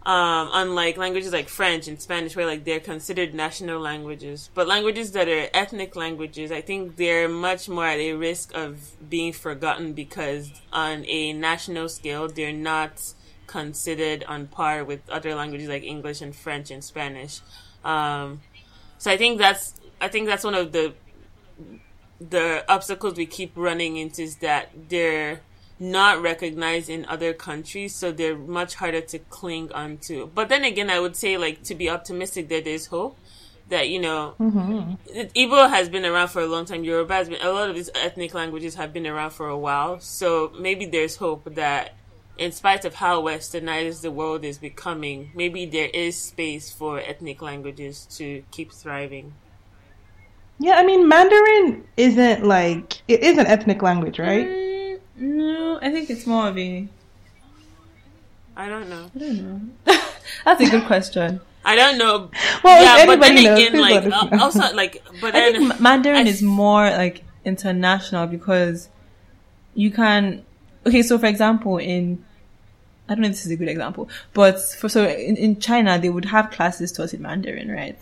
um unlike languages like French and Spanish where like they're considered national languages. But languages that are ethnic languages, I think they're much more at a risk of being forgotten because on a national scale they're not considered on par with other languages like English and French and Spanish. Um so I think that's I think that's one of the the obstacles we keep running into is that they're not recognized in other countries, so they're much harder to cling onto. But then again, I would say like to be optimistic that there's hope. That you know, Igbo has been around for a long time. Yoruba has been. A lot of these ethnic languages have been around for a while. So maybe there's hope that, in spite of how westernized the world is becoming, maybe there is space for ethnic languages to keep thriving. Yeah, I mean Mandarin isn't like it is an ethnic language, right? Mm, no, I think it's more of a. I don't know. I don't know. *laughs* That's a good question. I don't know. Well, yeah, if but then anybody knows, again, like let us uh, also like, but I then think Mandarin I- is more like international because you can. Okay, so for example, in I don't know if this is a good example, but for so in, in China they would have classes taught in Mandarin, right?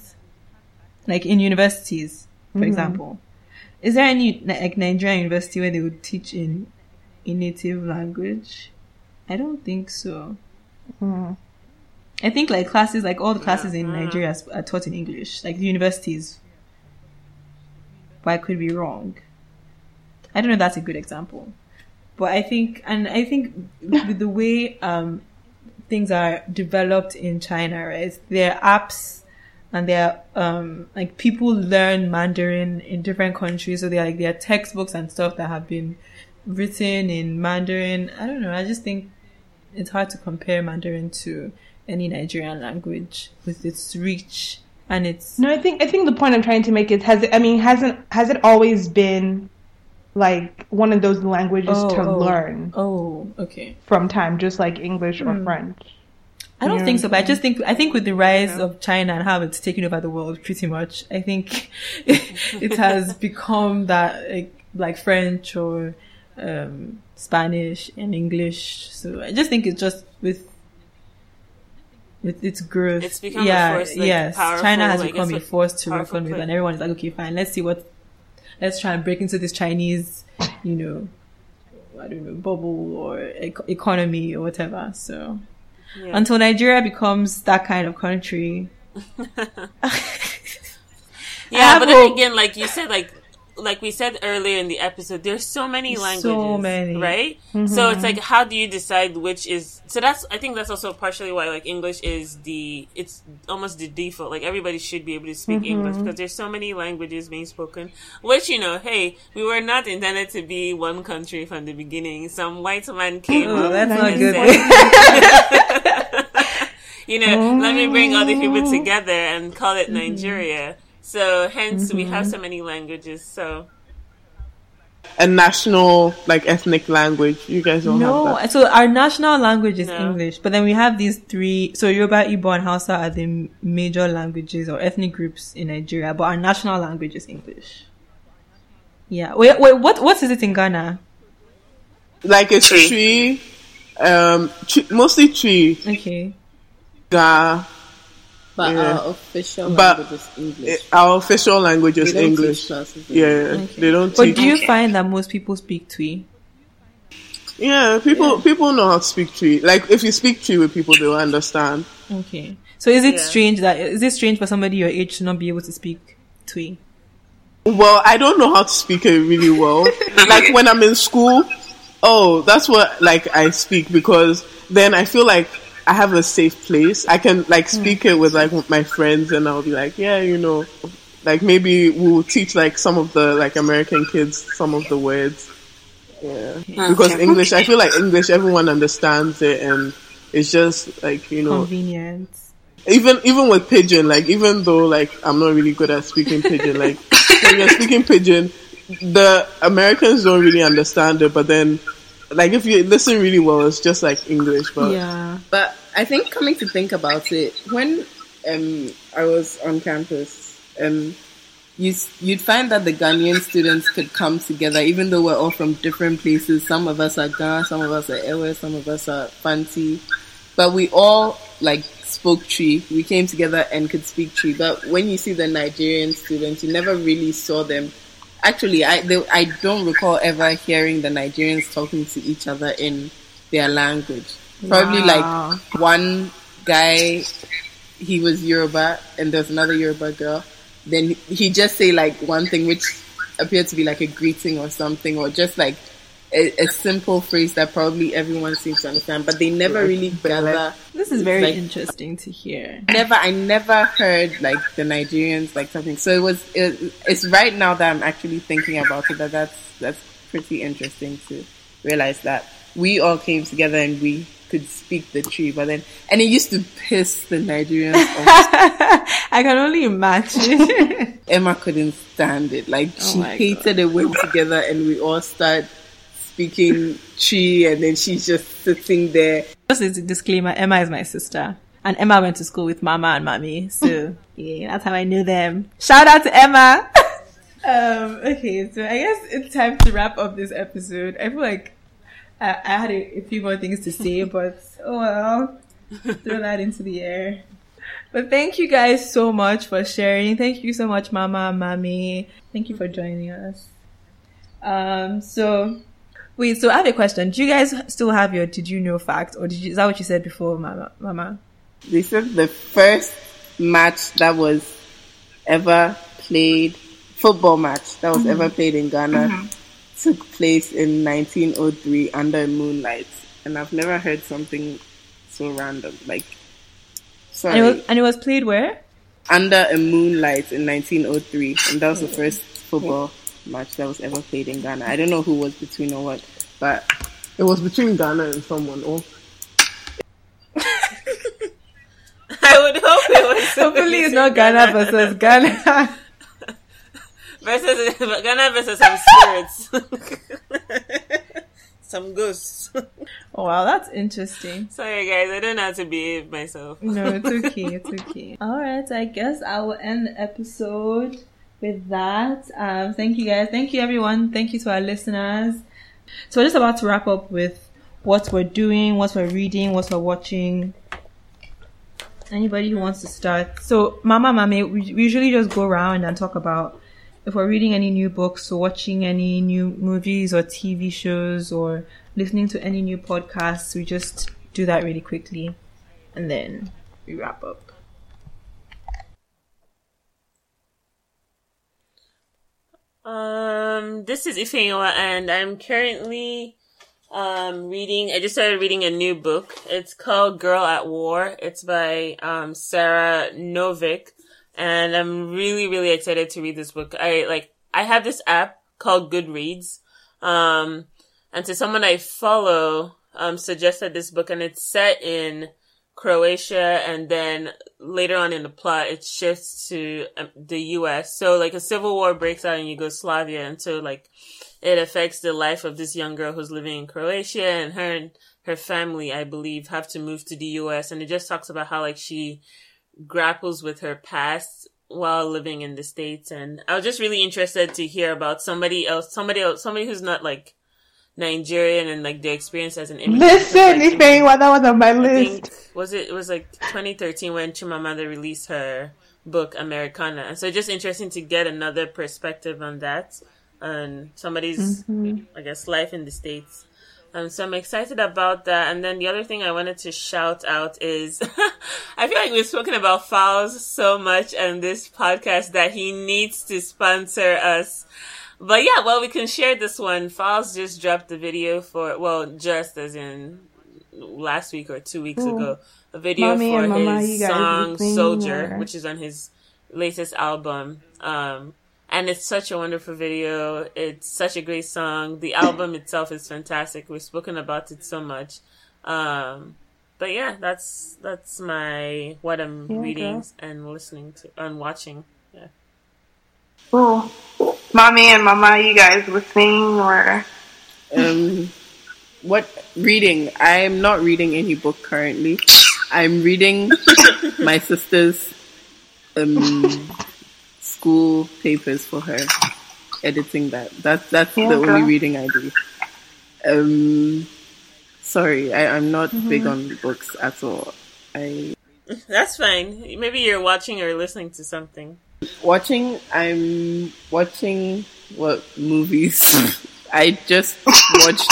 Like in universities, for example. Is there any like Nigerian university where they would teach in a native language? I don't think so. Hmm. I think like classes, like all the classes in Nigeria are taught in English, like the universities. But I could be wrong. I don't know if that's a good example. But I think, and I think with the way um, things are developed in China, right? There are apps and there are, um, like people learn Mandarin in different countries. So there are like, there are textbooks and stuff that have been written in Mandarin. I don't know. I just think it's hard to compare Mandarin to any Nigerian language with its reach and its No, I think I think the point I'm trying to make is has it I mean hasn't has it always been like one of those languages Oh, to oh. learn oh okay. from time, just like English Hmm. or French? I don't Yeah. think so, but I just think I think with the rise of China and how it's taken over the world, pretty much, I think *laughs* it has become that like, like French or um, Spanish and English. So I just think it's just with with its growth. It's become a yeah, force, like, yes. powerful, China has like, become a force to reckon with, and everyone is like, okay, fine, let's see what, let's try and break into this Chinese, you know, I don't know, bubble or ec- economy or whatever. So Yeah. until Nigeria becomes that kind of country. *laughs* Yeah, but then again, like you said, like like we said earlier in the episode, there's so many So languages, many. right? Mm-hmm. So it's like, how do you decide which is? So that's I think that's also partially why like English is the it's almost the default. Like everybody should be able to speak mm-hmm. English because there's so many languages being spoken. Which you know, hey, we were not intended to be one country from the beginning. Some white man came. Oh, up that's not good. *laughs* you know, let me bring all the people oh. together and call it mm-hmm. Nigeria. So hence we have so many languages. So A national, like, ethnic language. You guys don't have No, that. so our national language is No. English, but then we have these three. So Yoruba, Igbo, and Hausa are the major languages or ethnic groups in Nigeria, but our national language is English. Yeah. Wait, wait. What? What is it in Ghana? Like, it's Twi. Twi, um, Twi, mostly Twi, Okay. Ga. But Yeah. our official But- language is English. Our official language is don't English. teach Yeah, English. they don't But teach. do you find that most people speak Twi? Yeah, people people know how to speak Twi. Like if you speak Twi with people, they will understand. Okay. So is it Yeah. strange that is it strange for somebody your age to not be able to speak Twi? Well, I don't know how to speak it really well. *laughs* like when I'm in school, oh, that's what like I speak because then I feel like I have a safe place. I can like hmm. speak it with like with my friends, and I'll be like, yeah, you know, like maybe we'll teach like some of the like American kids some of the words. Yeah, because English, I feel like English, everyone understands it, and it's just like you know, Convenient. even even with pidgin, like even though like I'm not really good at speaking pidgin, like when you're speaking pidgin, the Americans don't really understand it, but then like if you listen really well, it's just like English. But Yeah. But I think coming to think about it, when um, I was on campus, um, you you'd find that the Ghanaian students could come together, even though we're all from different places. Some of us are Ga, some of us are Ewe, some of us are Fanti. But we all like spoke Twi. We came together and could speak Twi. But when you see the Nigerian students, you never really saw them. Actually, I they, I don't recall ever hearing the Nigerians talking to each other in their language. Probably Wow. like one guy, he was Yoruba, and there's another Yoruba girl. Then he just say like one thing which appeared to be like a greeting or something, or just like a, a simple phrase that probably everyone seems to understand, but they never really gather. This is very Like- interesting to hear. Never, I never heard like the Nigerians like something. So it was. It, it's right now that I'm actually thinking about it. That that's that's pretty interesting to realize that we all came together and we could speak the Twi. But then, and it used to piss the Nigerians off. *laughs* I can only imagine. Emma couldn't stand it. Like oh she Oh my hated it. Went together and we all start speaking Twi, and then she's just sitting there. Just as a disclaimer, Emma is my sister. And Emma went to school with Maama and Maame. So, *laughs* yeah, that's how I knew them. Shout out to Emma! *laughs* um, okay, so I guess it's time to wrap up this episode. I feel like I, I had a, a few more things to say, *laughs* but oh well. Throw that into the air. But thank you guys so much for sharing. Thank you so much, Maama and Maame. Thank you for joining us. Um, so Wait, so I have a question. Do you guys still have your did you know fact or did you, is that what you said before, Maama? Maama? They said the first match that was ever played, football match that was ever mm-hmm. played in Ghana, mm-hmm. took place in 1903 under moonlight, and I've never heard something so random. Like, sorry, And it was, and it was played where? under a moonlight in 1903, and that was the first football match that was ever played in Ghana. I don't know who was between or what, but it was between Ghana and someone. Oh, *laughs* I would hope it was. *laughs* Hopefully it's not Ghana versus Ghana. versus *laughs* Ghana versus some spirits, some ghosts. oh, wow, that's interesting. Sorry, guys, I don't know how to behave myself. No, it's okay. It's okay. All right. I guess I will end the episode with that. Um, thank you guys. Thank you everyone. Thank you to our listeners. So we're just about to wrap up with what we're doing, what we're reading, what we're watching. Anybody who wants to start. So Maama Maame, we we usually just go around and talk about if we're reading any new books or watching any new movies or TV shows or listening to any new podcasts. We just do that really quickly and then we wrap up. Um, this is Ifeyinwa, and I'm currently um reading. I just started reading a new book. It's called Girl at War. It's by um Sara Novic, and I'm really really excited to read this book. I like I have this app called Goodreads, um, and to someone I follow um suggested this book, and it's set in Croatia, and then later on in the plot, it shifts to um, the U.S. So like a civil war breaks out in Yugoslavia, and so like it affects the life of this young girl who's living in Croatia, and her and her family, I believe, have to move to the U.S. And it just talks about how like she grapples with her past while living in the states. And I was just really interested to hear about somebody else, somebody else, somebody who's not like Nigerian and like their experience as an immigrant. Listen, Like, Ifeyinwa, well, that was on my I list. think was it, it was like 2013 when Chimamanda released her book Americanah, and so just interesting to get another perspective on that and somebody's I guess life in the states. Um, so I'm excited about that. And then the other thing I wanted to shout out is *laughs* I feel like we've spoken about Falz so much on this podcast that he needs to sponsor us. But yeah, well, we can share this one. Falz just dropped the video for, well, just as in last week or two weeks ago, a video Maame for and Maama, his song Soldier, or- which is on his latest album. Um, and it's such a wonderful video. It's such a great song. The album itself is fantastic. We've spoken about it so much. Um, but yeah, that's that's my what I'm Yeah, reading girl. and listening to and watching. Yeah. Cool. Maame and Maama, you guys listening or Um, what reading? I'm not reading any book currently. I'm reading my sister's um school papers for her, editing that. That's that's the Yeah, only reading I do. Um, sorry, I, I'm not big Mm-hmm. on books at all. I That's fine. Maybe you're watching or listening to something. Watching. I'm watching what movies. *laughs* I just watched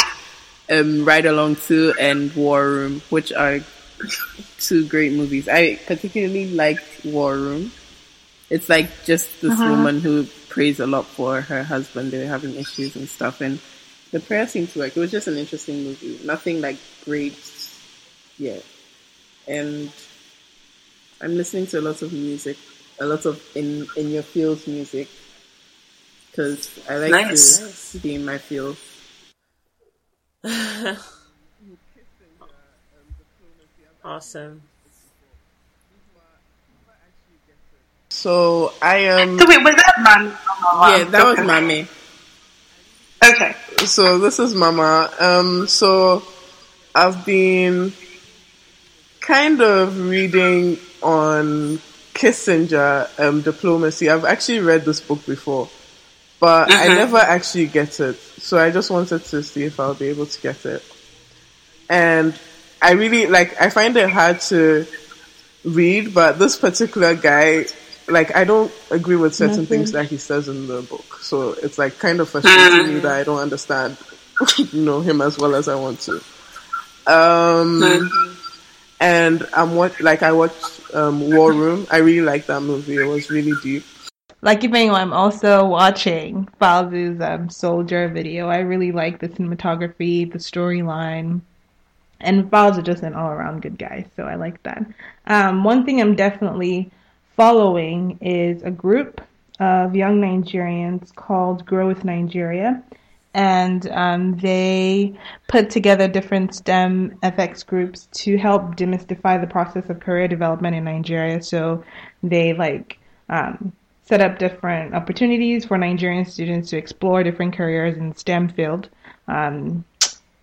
um, Ride Along Two and War Room, which are two great movies. I particularly liked War Room. It's like just this woman who prays a lot for her husband. They were having issues and stuff, and the prayer seemed to work. It was just an interesting movie. Nothing like great yet. And I'm listening to a lot of music, a lot of in in your field music, because I like Nice. to be in my field. *laughs* Awesome. So I am. So wait, was that Maame Maama? yeah, that was Okay. Maame. Okay. So this is Maama. Um, so I've been kind of reading on Kissinger um, diplomacy. I've actually read this book before, but I never actually get it. So I just wanted to see if I'll be able to get it. And I really like. I find it hard to read, but this particular guy, like, I don't agree with certain things that he says in the book. So it's like kind of frustrating me that I don't understand, *laughs* you know, him as well as I want to. Um, and I'm what like I watched um, War Room. I really liked that movie. It was really deep. Like anyone, I'm also watching Falzu's um, Soldier video. I really like the cinematography, the storyline, and Falzu just an all around good guy, so I like that. Um, one thing I'm definitely following is a group of young Nigerians called Grow with Nigeria. And um, they put together different STEM FX groups to help demystify the process of career development in Nigeria. So they like um, set up different opportunities for Nigerian students to explore different careers in STEM field um,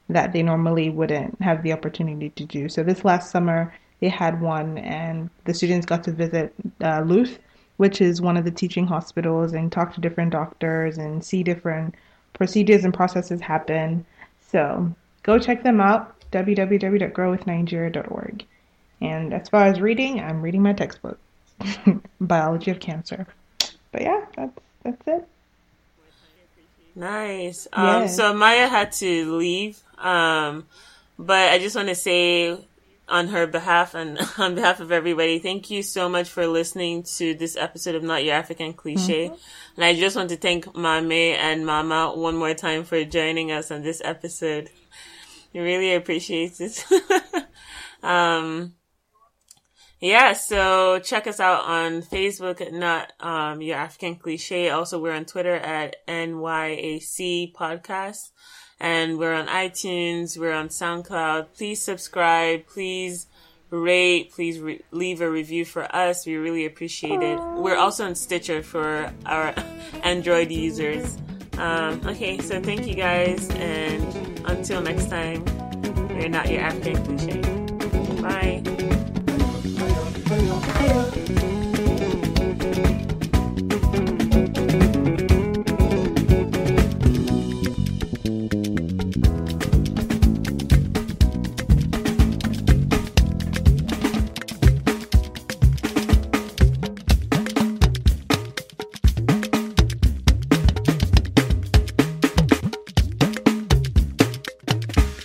that they normally wouldn't have the opportunity to do. So this last summer they had one, and the students got to visit uh, Luth, which is one of the teaching hospitals, and talk to different doctors and see different procedures and processes happen. So go check them out. www.growwithnigeria.org. And as far as reading, I'm reading my textbook, *laughs* Biology of Cancer. But yeah, that's that's it. Nice. Um, Yeah. So Maya had to leave, um, but I just want to say on her behalf and *laughs* on behalf of everybody, thank you so much for listening to this episode of Not Your African Cliche. Mm-hmm. And I just want to thank Maame and Maama one more time for joining us on this episode. I really appreciate it. *laughs* um, yeah, so check us out on Facebook at Not um, Your African Cliche. Also, we're on Twitter at NYAC Podcast. And we're on iTunes, we're on SoundCloud. Please subscribe, please rate, please re- leave a review for us. We really appreciate it. We're also on Stitcher for our *laughs* Android users. Um, okay, so thank you guys, and until next time, we're not your African cliche.